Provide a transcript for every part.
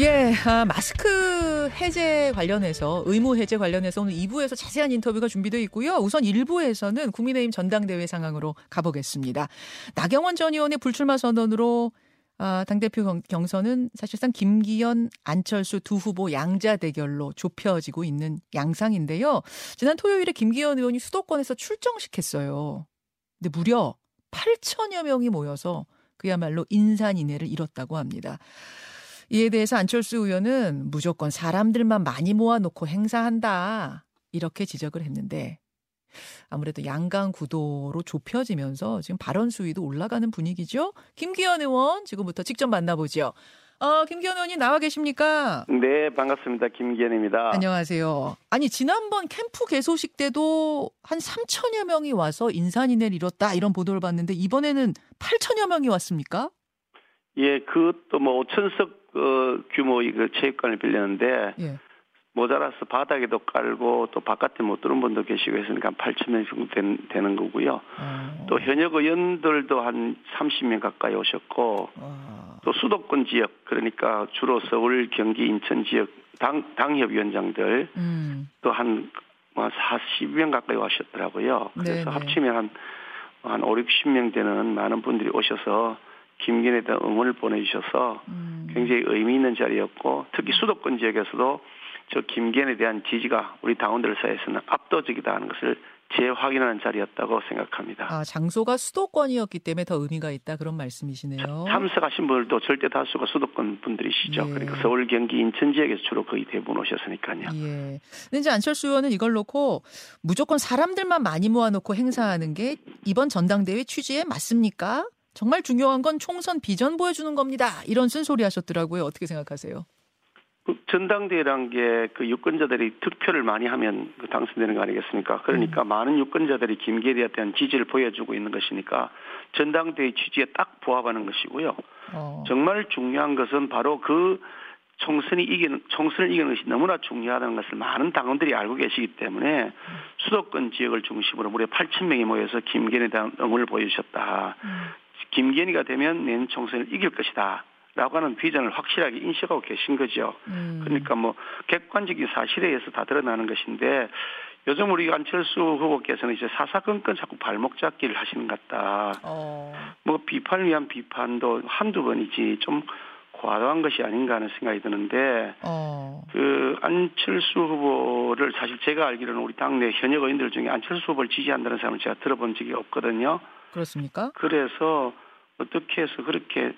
예, 아, 마스크 해제 관련해서 의무 해제 관련해서 오늘 2부에서 자세한 인터뷰가 준비되어 있고요. 우선 1부에서는 국민의힘 전당대회 상황으로 가보겠습니다. 나경원 전 의원의 불출마 선언으로 아, 당대표 경선은 사실상 김기현, 안철수 두 후보 양자 대결로 좁혀지고 있는 양상인데요. 지난 토요일에 김기현 의원이 수도권에서 출정식했어요. 근데 무려 8천여 명이 모여서 그야말로 인산인해를 이뤘다고 합니다. 이에 대해서 안철수 의원은 무조건 사람들만 많이 모아놓고 행사한다. 이렇게 지적을 했는데 아무래도 양강 구도로 좁혀지면서 지금 발언 수위도 올라가는 분위기죠. 김기현 의원 지금부터 직접 만나보죠. 어, 김기현 의원님 나와 계십니까? 네, 반갑습니다. 김기현입니다. 안녕하세요. 아니, 지난번 캠프 개소식 때도 한 3천여 명이 와서 인산인해를 이뤘다 이런 보도를 봤는데 이번에는 8천여 명이 왔습니까? 예, 그것도 뭐 5천석 어, 규모의 그 체육관을 빌렸는데 예. 모자라서 바닥에도 깔고 또 바깥에 못 들어온 분도 계시고 했으니까 한 8천 명 정도 된, 되는 거고요. 어. 또 현역 의원들도 한 30명 가까이 오셨고 어. 또 수도권 지역 그러니까 주로 서울, 경기, 인천 지역 당 당협위원장들 음. 또한 뭐 40명 가까이 오셨더라고요. 그래서 네네. 합치면 한, 한 5, 60명 되는 많은 분들이 오셔서 김기현에 대한 응원을 보내주셔서 음. 굉장히 의미 있는 자리였고 특히 수도권 지역에서도 저 김기현에 대한 지지가 우리 당원들 사이에서는 압도적이다 하는 것을 재확인하는 자리였다고 생각합니다. 아, 장소가 수도권이었기 때문에 더 의미가 있다 그런 말씀이시네요. 참석하신 분들도 절대 다수가 수도권 분들이시죠. 예. 그러니까 서울, 경기, 인천 지역에서 주로 거의 대부분 오셨으니까요. 예. 근데 이제 안철수 의원은 이걸 놓고 무조건 사람들만 많이 모아놓고 행사하는 게 이번 전당대회 취지에 맞습니까? 정말 중요한 건 총선 비전 보여주는 겁니다. 이런 쓴소리 하셨더라고요. 어떻게 생각하세요? 그 전당대회란 게 그 유권자들이 투표를 많이 하면 그 당선되는 거 아니겠습니까? 그러니까 음. 많은 유권자들이 김계리에 대한 지지를 보여주고 있는 것이니까 전당대회 취지에 딱 부합하는 것이고요. 어. 정말 중요한 것은 바로 그 총선이 이기는 총선을 이기는 것이 너무나 중요하다는 것을 많은 당원들이 알고 계시기 때문에 음. 수도권 지역을 중심으로 무려 8천 명이 모여서 김계리에 대한 응원을 보여주셨다. 음. 김기현이가 되면 내년 총선을 이길 것이다. 라고 하는 비전을 확실하게 인식하고 계신 거죠. 음. 그러니까 뭐 객관적인 사실에 의해서 다 드러나는 것인데 요즘 우리 안철수 후보께서는 이제 사사건건 자꾸 발목 잡기를 하시는 것 같다. 어. 뭐 비판을 위한 비판도 한두 번이지 좀 과도한 것이 아닌가 하는 생각이 드는데 어. 그 안철수 후보를 사실 제가 알기로는 우리 당내 현역 의원들 중에 안철수 후보를 지지한다는 사람은 제가 들어본 적이 없거든요. 그렇습니까? 그래서 어떻게 해서 그렇게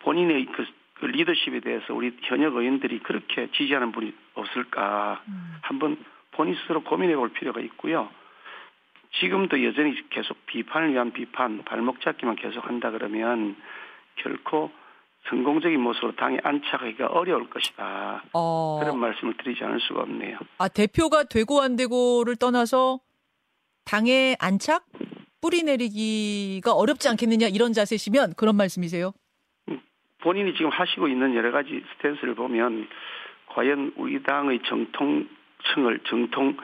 본인의 그, 그 리더십에 대해서 우리 현역 의원들이 그렇게 지지하는 분이 없을까 음. 한번 본인 스스로 고민해 볼 필요가 있고요. 지금도 여전히 계속 비판을 위한 비판, 발목 잡기만 계속 한다 그러면 결코 성공적인 모습으로 당에 안착하기가 어려울 것이다. 어... 그런 말씀을 드리지 않을 수가 없네요. 아, 대표가 되고 안 되고를 떠나서 당에 안착? 뿌리 내리기가 어렵지 않겠느냐 이런 자세시면 그런 말씀이세요? 본인이 지금 하시고 있는 여러 가지 스탠스를 보면 과연 우리 당의 정통층을 정통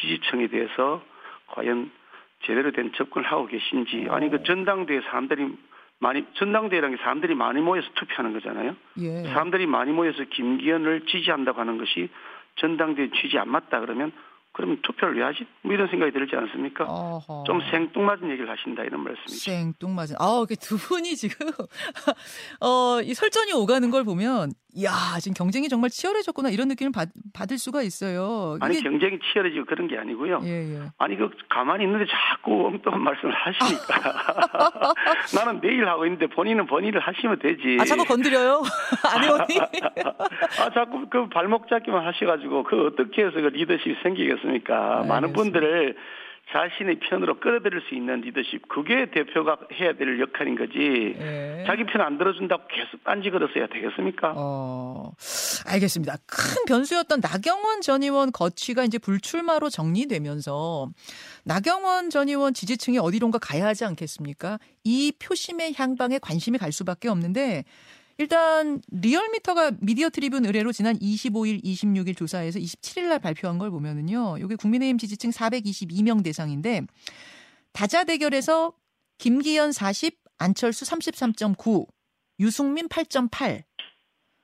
지지층에 대해서 과연 제대로 된 접근을 하고 계신지 아니 그 전당대회 사람들이 많이 전당대회라는 게 사람들이 많이 모여서 투표하는 거잖아요. 예. 사람들이 많이 모여서 김기현을 지지한다고 하는 것이 전당대회 취지 안 맞다 그러면 그러면 투표를 왜 하지? 뭐 이런 생각이 들지 않습니까? 어허. 좀 생뚱맞은 얘기를 하신다 이런 말씀이죠. 생뚱맞은. 아, 두 분이 지금 어, 이 설전이 오가는 걸 보면 야, 지금 경쟁이 정말 치열해졌구나 이런 느낌을 받, 받을 수가 있어요. 아니 경쟁이 치열해지고 그런 게 아니고요. 예, 예. 아니 그 가만히 있는데 자꾸 엉뚱한 말씀을 하시니까 나는 매일 하고 있는데 본인은 본인을 하시면 되지. 아 자꾸 건드려요, 안 의원님. 아 자꾸 그 발목 잡기만 하셔 가지고 그 어떻게 해서 그 리더십이 생기겠 습니까? 네, 많은 분들을 자신의 편으로 끌어들일 수 있는 리더십 그게 대표가 해야 될 역할인 거지 네. 자기 편 안 들어준다고 계속 딴지 걸었어야 되겠습니까? 어, 알겠습니다. 큰 변수였던 나경원 전 의원 거취가 이제 불출마로 정리되면서 나경원 전 의원 지지층이 어디론가 가야 하지 않겠습니까? 이 표심의 향방에 관심이 갈 수밖에 없는데 일단 리얼미터가 미디어 트리뷴 의뢰로 지난 25일, 26일 조사에서 27일 날 발표한 걸 보면은요. 이게 국민의힘 지지층 422명 대상인데 다자 대결에서 김기현 40, 안철수 33.9, 유승민 8.8.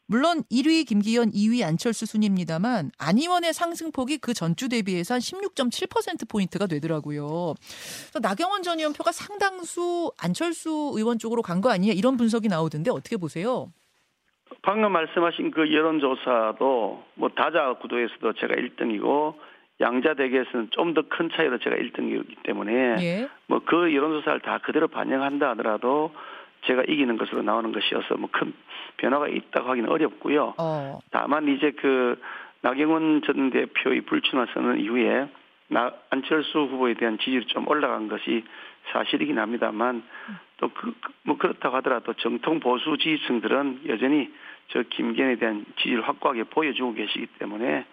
물론 1위 김기현, 2위 안철수 순입니다만 안 의원의 상승폭이 그 전주 대비해서 한 16.7%포인트가 되더라고요. 나경원 전 의원 표가 상당수 안철수 의원 쪽으로 간 거 아니냐 이런 분석이 나오던데 어떻게 보세요? 방금 말씀하신 그 여론조사도 뭐 다자 구도에서도 제가 1등이고 양자 대결에서는 좀 더 큰 차이로 제가 1등이었기 때문에 예. 뭐그 여론조사를 다 그대로 반영한다 하더라도 제가 이기는 것으로 나오는 것이어서 뭐 큰 변화가 있다고 하기는 어렵고요. 어. 다만 이제 그 나경원 전 대표의 불출마 선언 이후에 나, 안철수 후보에 대한 지지율이 좀 올라간 것이 사실이긴 합니다만 또 그 뭐 그렇다고 하더라도 정통 보수 지지층들은 여전히 저 김기현에 대한 지지를 확고하게 보여주고 계시기 때문에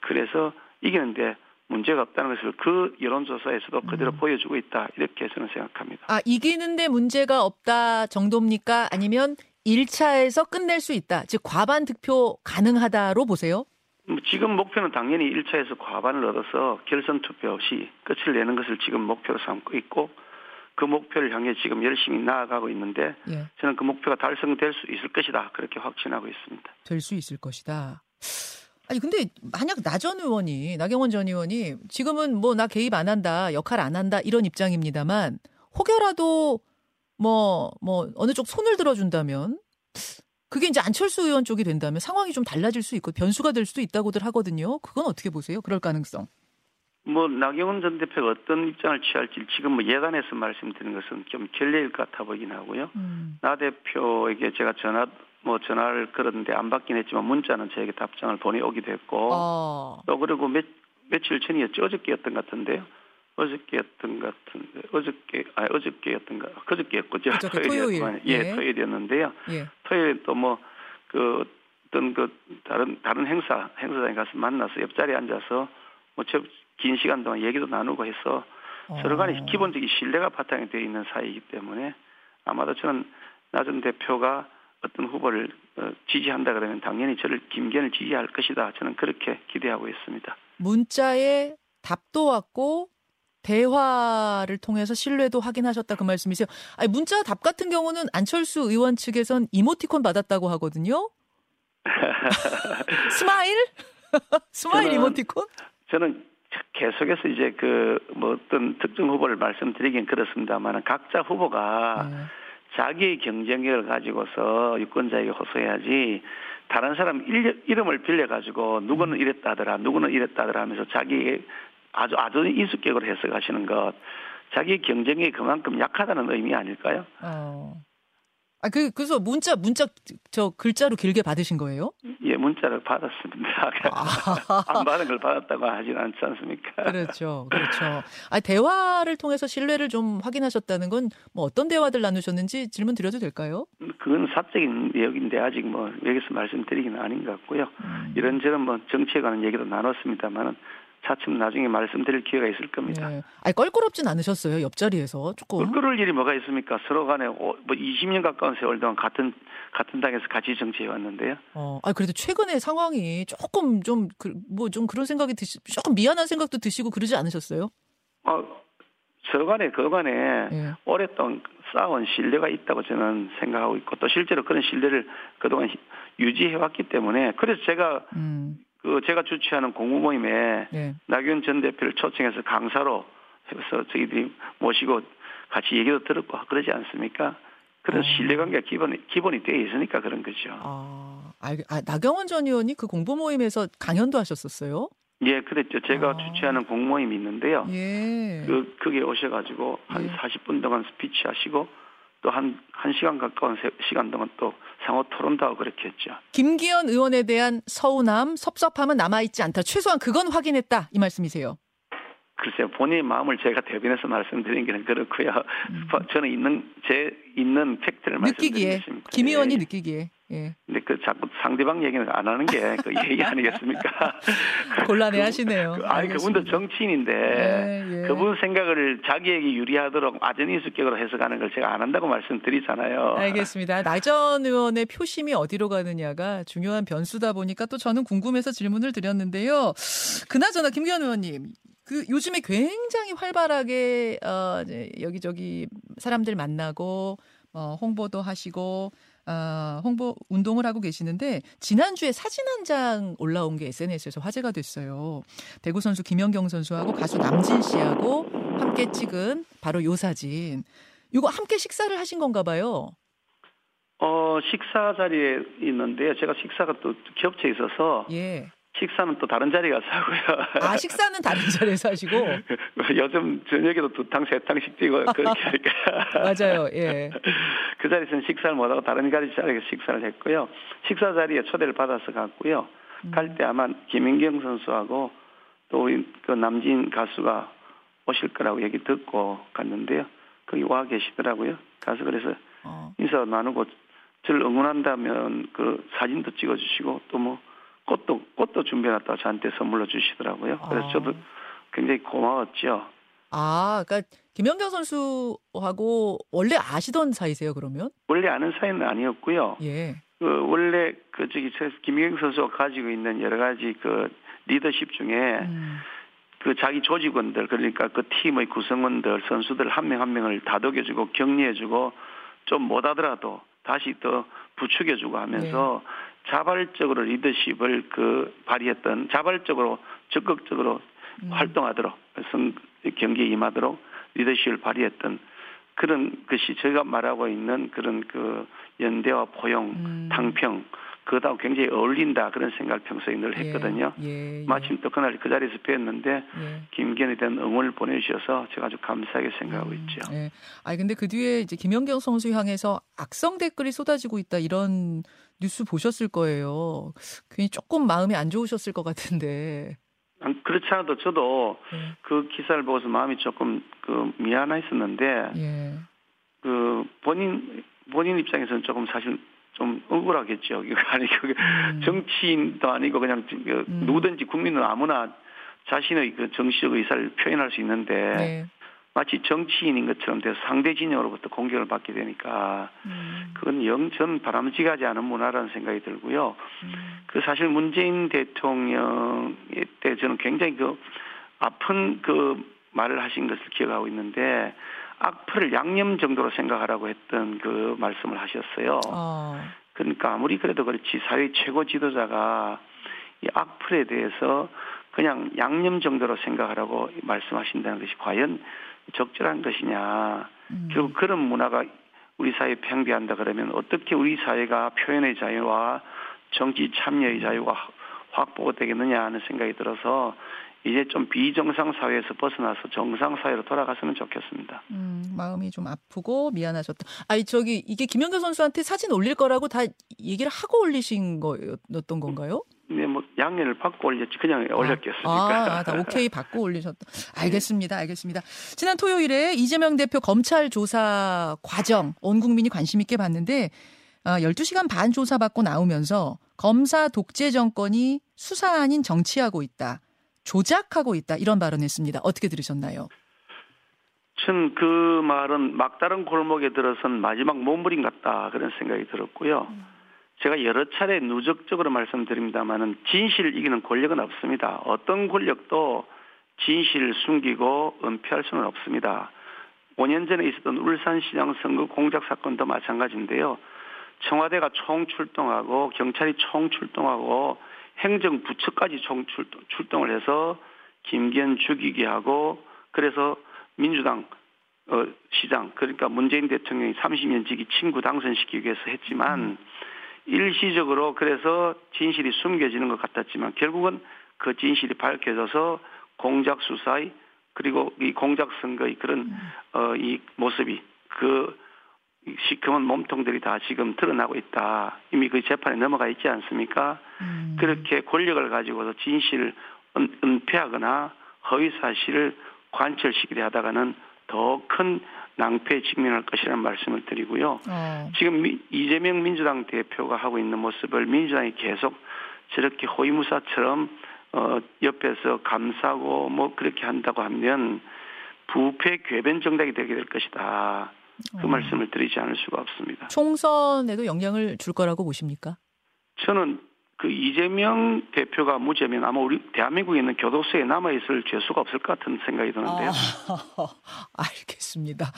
그래서 이기는데 문제가 없다는 것을 그 여론조사에서도 그대로 음. 보여주고 있다 이렇게 저는 생각합니다. 아 이기는데 문제가 없다 정도입니까? 아니면 1차에서 끝낼 수 있다. 즉 과반 득표 가능하다로 보세요? 뭐 지금 목표는 당연히 1차에서 과반을 얻어서 결선 투표 없이 끝을 내는 것을 지금 목표로 삼고 있고 그 목표를 향해 지금 열심히 나아가고 있는데 예. 저는 그 목표가 달성될 수 있을 것이다 그렇게 확신하고 있습니다. 될 수 있을 것이다. 아니 근데 만약 나 전 의원이 나경원 전 의원이 지금은 뭐 나 개입 안 한다 역할 안 한다 이런 입장입니다만 혹여라도 뭐뭐 뭐 어느 쪽 손을 들어준다면 그게 이제 안철수 의원 쪽이 된다면 상황이 좀 달라질 수 있고 변수가 될 수도 있다고들 하거든요. 그건 어떻게 보세요? 그럴 가능성? 뭐 나경원 전 대표가 어떤 입장을 취할지 지금 뭐 예단해서 말씀드리는 것은 좀 결례일 것 같아 보이긴 하고요. 음. 나 대표에게 제가 전화 뭐 전화를 걸었는데 안 받긴 했지만 문자는 저에게 답장을 보내오기도 했고 어. 또 그리고 몇 며칠 전이었죠 어저께였던 것 같은데요. 어저께였던 것 같은데 어저께 아 어저께였던가 그저께였고죠 토요일 예, 예 토요일이었는데요. 예. 토요일 또 뭐 그 어떤 그 다른 다른 행사 행사장에 가서 만나서 옆자리에 앉아서 뭐긴 시간 동안 얘기도 나누고 해서 어. 서로 간에 기본적인 신뢰가 바탕이 되어 있는 사이이기 때문에 아마도 저는 나전 대표가 어떤 후보를 어, 지지한다 그러면 당연히 저를 김기현을 지지할 것이다. 저는 그렇게 기대하고 있습니다. 문자에 답도 왔고 대화를 통해서 신뢰도 확인하셨다 그 말씀이세요. 아니 문자 답 같은 경우는 안철수 의원 측에선 이모티콘 받았다고 하거든요. smile? smile 저는, 이모티콘? 저는 계속해서 이제 그 뭐 어떤 특정 후보를 말씀드리긴 그렇습니다만 각자 후보가 네. 자기의 경쟁력을 가지고서 유권자에게 호소해야지 다른 사람 이름을 빌려 가지고 누구는 음. 이랬다더라 누구는 이랬다더라 하면서 자기 아주 아주 인수격으로 해석하시는 것 자기 경쟁이 그만큼 약하다는 의미 아닐까요? 어. 아, 그, 그래서 문자, 문자, 저 글자로 길게 받으신 거예요? 예, 문자를 받았습니다. 아. 안 받은 걸 받았다고 하진 않지 않습니까? 그렇죠. 그렇죠. 아, 대화를 통해서 신뢰를 좀 확인하셨다는 건 뭐 어떤 대화들 나누셨는지 질문 드려도 될까요? 그건 사적인 내용인데 아직 뭐 여기서 말씀드리기는 아닌 것 같고요. 음. 이런저런 뭐 정치에 관한 얘기도 나눴습니다만은 차츰 나중에 말씀드릴 기회가 있을 겁니다. 네. 아니 껄끄럽진 않으셨어요 옆자리에서 조금. 껄끄러울 일이 뭐가 있습니까? 서로 간에 뭐 20년 가까운 세월 동안 같은 같은 당에서 같이 정치해 왔는데요. 어, 아 그래도 최근에 상황이 조금 좀 뭐좀 그, 그런 생각이 드시 조금 미안한 생각도 드시고 그러지 않으셨어요? 어, 서로 간에 그간에 네. 오랫동안 쌓아온 신뢰가 있다고 저는 생각하고 있고 또 실제로 그런 신뢰를 그동안 유지해 왔기 때문에 그래서 제가 음. 그 제가 주최하는 공부 모임에 네. 나경원 전 대표를 초청해서 강사로 해서 저희들이 모시고 같이 얘기도 들었고 그러지 않습니까? 그런 어. 신뢰관계가 기본이, 기본이 되어 있으니까 그런 거죠. 아, 아, 나경원 전 의원이 그 공부 모임에서 강연도 하셨었어요? 예, 그랬죠. 제가 아. 주최하는 공모임이 있는데요. 예. 그, 그게 오셔가지고 한 예. 40분 동안 스피치 하시고 또 한, 한 시간 가까운 시간 동안 또 상호 토론도 하고 그렇게 했죠. 김기현 의원에 대한 서운함, 섭섭함은 남아있지 않다. 최소한 그건 확인했다. 이 말씀이세요. 글쎄요, 본인 의 마음을 제가 대변해서 말씀드리는 게 그렇고요. 음. 저는 있는, 제 있는 팩트를 말씀드리겠습니다. 김 의원이 예. 느끼기에. 예. 근데 그 자꾸 상대방 얘기는 안 하는 게그 얘기 아니겠습니까? 곤란해 하시네요. 그, 아니, 그분도 정치인인데 예, 예. 그분 생각을 자기에게 유리하도록 아전인 수격으로 해석하는 걸 제가 안 한다고 말씀드리잖아요. 알겠습니다. 나전 의원의 표심이 어디로 가느냐가 중요한 변수다 보니까 또 저는 궁금해서 질문을 드렸는데요. 그나저나 김기현 의원님, 그 요즘에 굉장히 활발하게 어 여기저기 사람들 만나고 어 홍보도 하시고 어, 홍보 운동을 하고 계시는데 지난주에 사진 한 장 올라온 게 SNS에서 화제가 됐어요. 대구 선수 김연경 선수하고 가수 남진 씨하고 함께 찍은 바로 요 사진. 이거 함께 식사를 하신 건가 봐요. 어, 식사 자리에 있는데요. 제가 식사가 또 겹쳐 있어서 예. 식사는 또 다른 자리에 가서 하고요. 아, 식사는 다른 자리에서 하시고? 요즘 저녁에도 두 탕, 세 탕씩 뛰고 그렇게 하니까. 맞아요, 예. 그 자리에서는 식사를 못하고 다른 자리에서 식사를 했고요. 식사 자리에 초대를 받아서 갔고요. 음. 갈때 아마 김인경 선수하고 또 우리 그 남진 가수가 오실 거라고 얘기 듣고 갔는데요. 거기 와 계시더라고요. 가서 그래서 어. 인사 나누고 저를 응원한다면 그 사진도 찍어주시고 또뭐 꽃도 꽃도 준비해놨다 저한테 선물로 주시더라고요. 그래서 아. 저도 굉장히 고마웠죠. 아, 그러니까 김연경 선수하고 원래 아시던 사이세요, 그러면? 원래 아는 사이는 아니었고요. 예. 그 원래 그 저기 김연경 선수가 가지고 있는 여러 가지 그 리더십 중에 음. 그 자기 조직원들 그러니까 그 팀의 구성원들 선수들 한 명한 한 명을 다독여주고 격려해주고 좀 못하더라도 다시 또 부추겨주고 하면서 네. 자발적으로 리더십을 그 발휘했던 자발적으로 적극적으로 음. 활동하도록 경기에 임하도록 리더십을 발휘했던 그런 것이 제가 말하고 있는 그런 그 연대와 포용, 음. 당평 그거하고 굉장히 어울린다 그런 생각을 평소에 늘 예, 했거든요. 예, 예, 마침 또 그날 그 자리에서 뵀는데 예. 김견에 대한 응원을 보내주셔서 제가 아주 감사하게 생각하고 음, 있죠. 예. 아 근데 그 뒤에 이제 김연경 선수 향해서 악성 댓글이 쏟아지고 있다 이런 뉴스 보셨을 거예요. 괜히 조금 마음이 안 좋으셨을 것 같은데. 그렇지 않아도 저도 예. 그 기사를 보고서 마음이 조금 그 미안했었는데 예. 그 본인 본인 입장에서는 조금 사실 좀 억울하겠죠. 아니 그 음. 정치인도 아니고 그냥 그 음. 누구든지 국민은 아무나 자신의 그 정치적 의사를 표현할 수 있는데 네. 마치 정치인인 것처럼 돼서 상대 진영으로부터 공격을 받게 되니까 음. 그건 영전 바람직하지 않은 문화라는 생각이 들고요. 음. 그 사실 문재인 대통령 때 저는 굉장히 그 아픈 그 말을 하신 것을 기억하고 있는데 악플을 양념 정도로 생각하라고 했던 그 말씀을 하셨어요. 어. 그러니까 아무리 그래도 그렇지 사회 최고 지도자가 이 악플에 대해서 그냥 양념 정도로 생각하라고 말씀하신다는 것이 과연 적절한 것이냐. 음. 결국 그런 문화가 우리 사회에 팽배한다 그러면 어떻게 우리 사회가 표현의 자유와 정치 참여의 자유가 확보가 되겠느냐 하는 생각이 들어서 이제 좀 비정상 사회에서 벗어나서 정상 사회로 돌아갔으면 좋겠습니다. 음, 마음이 좀 아프고 미안하셨다. 아니 저기 이게 김연경 선수한테 사진 올릴 거라고 다 얘기를 하고 올리신 거였던 건가요? 네, 뭐 양해를 받고 올렸지 그냥 아, 올렸겠습니까? 아, 다 오케이 받고 올리셨다. 알겠습니다, 알겠습니다. 지난 토요일에 이재명 대표 검찰 조사 과정 온 국민이 관심 있게 봤는데 아, 12시간 반 조사받고 나오면서 검사 독재 정권이 수사 아닌 정치하고 있다. 조작하고 있다 이런 발언했습니다. 어떻게 들으셨나요? 전 그 말은 막다른 골목에 들어선 마지막 몸부림 같다 그런 생각이 들었고요. 제가 여러 차례 누적적으로 말씀드립니다만은 진실을 이기는 권력은 없습니다. 어떤 권력도 진실을 숨기고 은폐할 수는 없습니다. 5년 전에 있었던 울산시장 선거 공작 사건도 마찬가지인데요. 청와대가 총출동하고 경찰이 총출동하고 행정부처까지 총 출동 출동을 해서 김기현 죽이게 하고 그래서 민주당 어, 시장 그러니까 문재인 대통령이 30년 지기 친구 당선시키기 위해서 했지만 음. 일시적으로 그래서 진실이 숨겨지는 것 같았지만 결국은 그 진실이 밝혀져서 공작 수사의 그리고 이 공작 선거의 그런 음. 어, 이 모습이 그 시커먼 몸통들이 다 지금 드러나고 있다. 이미 그 재판에 넘어가 있지 않습니까? 음. 그렇게 권력을 가지고서 진실을 은폐하거나 허위 사실을 관철시키려 하다가는 더 큰 낭패에 직면할 것이라는 말씀을 드리고요. 어. 지금 미, 이재명 민주당 대표가 하고 있는 모습을 민주당이 계속 저렇게 호위무사처럼 어, 옆에서 감싸고 뭐 그렇게 한다고 하면 부패 궤변 정당이 되게 될 것이다. 그 어. 말씀을 드리지 않을 수가 없습니다. 총선에도 영향을 줄 거라고 보십니까? 저는 그 이재명 대표가 무죄면 아마 우리 대한민국에 있는 교도소에 남아 있을 죄수가 없을 것 같은 생각이 드는데요. 아, 알겠습니다.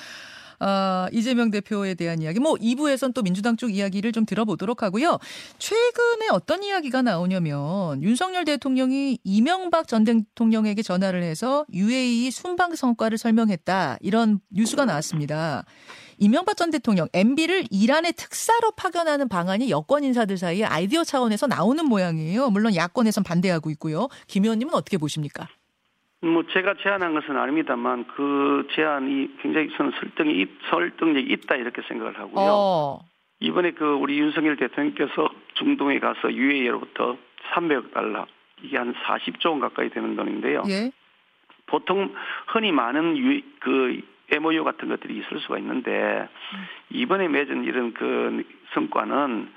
아, 이재명 대표에 대한 이야기. 뭐 2부에선 또 민주당 쪽 이야기를 좀 들어보도록 하고요. 최근에 어떤 이야기가 나오냐면 윤석열 대통령이 이명박 전 대통령에게 전화를 해서 UAE 순방 성과를 설명했다. 이런 뉴스가 나왔습니다. 이명박 전 대통령 MB를 이란의 특사로 파견하는 방안이 여권 인사들 사이에 아이디어 차원에서 나오는 모양이에요. 물론 야권에선 반대하고 있고요. 김 의원님은 어떻게 보십니까? 뭐 제가 제안한 것은 아닙니다만 그 제안이 굉장히 저는 설득이 설득력이 있다 이렇게 생각을 하고요. 어. 이번에 그 우리 윤석열 대통령께서 중동에 가서 UAE로부터 300억 달러 이게 한 40조 원 가까이 되는 돈인데요. 예. 보통 흔히 많은 유, 그 MOU 같은 것들이 있을 수가 있는데 이번에 맺은 이런 그 성과는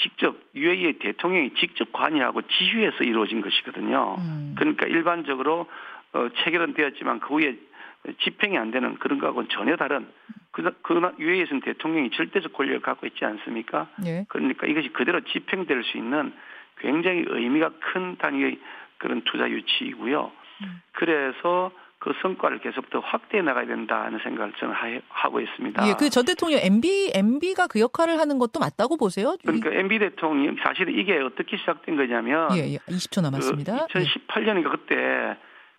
직접 UAE 대통령이 직접 관여하고 지휘해서 이루어진 것이거든요. 음. 그러니까 일반적으로 어, 체결은 되었지만 그 후에 집행이 안 되는 그런 거하고는 전혀 다른 그, 그 UAE에서는 대통령이 절대적 권력을 갖고 있지 않습니까? 네. 그러니까 이것이 그대로 집행될 수 있는 굉장히 의미가 큰 단위의 그런 투자 유치이고요. 음. 그래서 그 성과를 계속 더 확대해 나가야 된다는 생각을 저는 하고 있습니다. 예, 그 전 대통령 MB MB가 그 역할을 하는 것도 맞다고 보세요? 그러니까 MB 대통령 사실 이게 어떻게 시작된 거냐면 예, 예 20초 남았습니다. 그 2018년인가 그때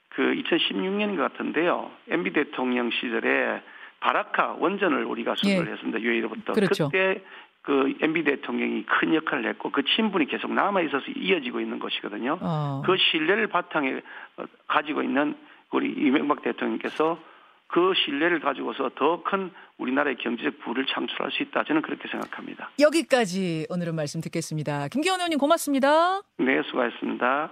그 2016년인 것 같은데요. MB 대통령 시절에 바라카 원전을 우리가 수주를 예. 했습니다. 유에로부터 그렇죠. 그때 그 MB 대통령이 큰 역할을 했고 그 친분이 계속 남아 있어서 이어지고 있는 것이거든요. 어. 그 신뢰를 바탕에 가지고 있는 우리 이명박 대통령께서 그 신뢰를 가지고서 더 큰 우리나라의 경제적 부를 창출할 수 있다. 저는 그렇게 생각합니다. 여기까지 오늘은 말씀 듣겠습니다. 김기현 의원님 고맙습니다. 네, 수고하셨습니다.